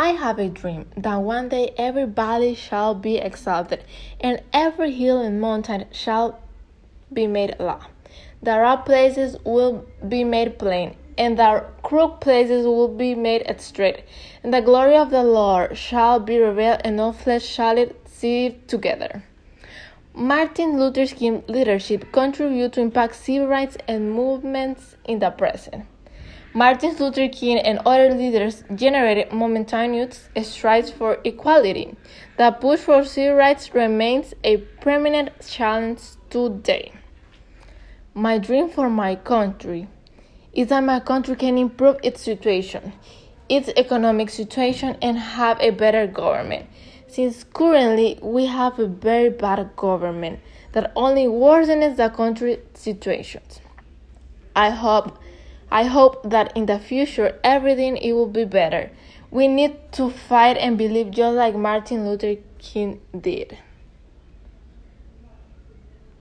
I have a dream that one day every valley shall be exalted, and every hill and mountain shall be made law. The rough places will be made plain, and the crooked places will be made straight. And the glory of the Lord shall be revealed, and all flesh shall it see together. Martin Luther King's leadership contributed to impact civil rights and movements in the present. Martin Luther King and other leaders generated momentous strides for equality. The push for civil rights remains a permanent challenge today. My dream for my country is that my country can improve its situation, its economic situation, and have a better government. Since currently we have a very bad government that only worsens the country's situation. I hope I hope that in the future everything it will be better. We need to fight and believe just like Martin Luther King did.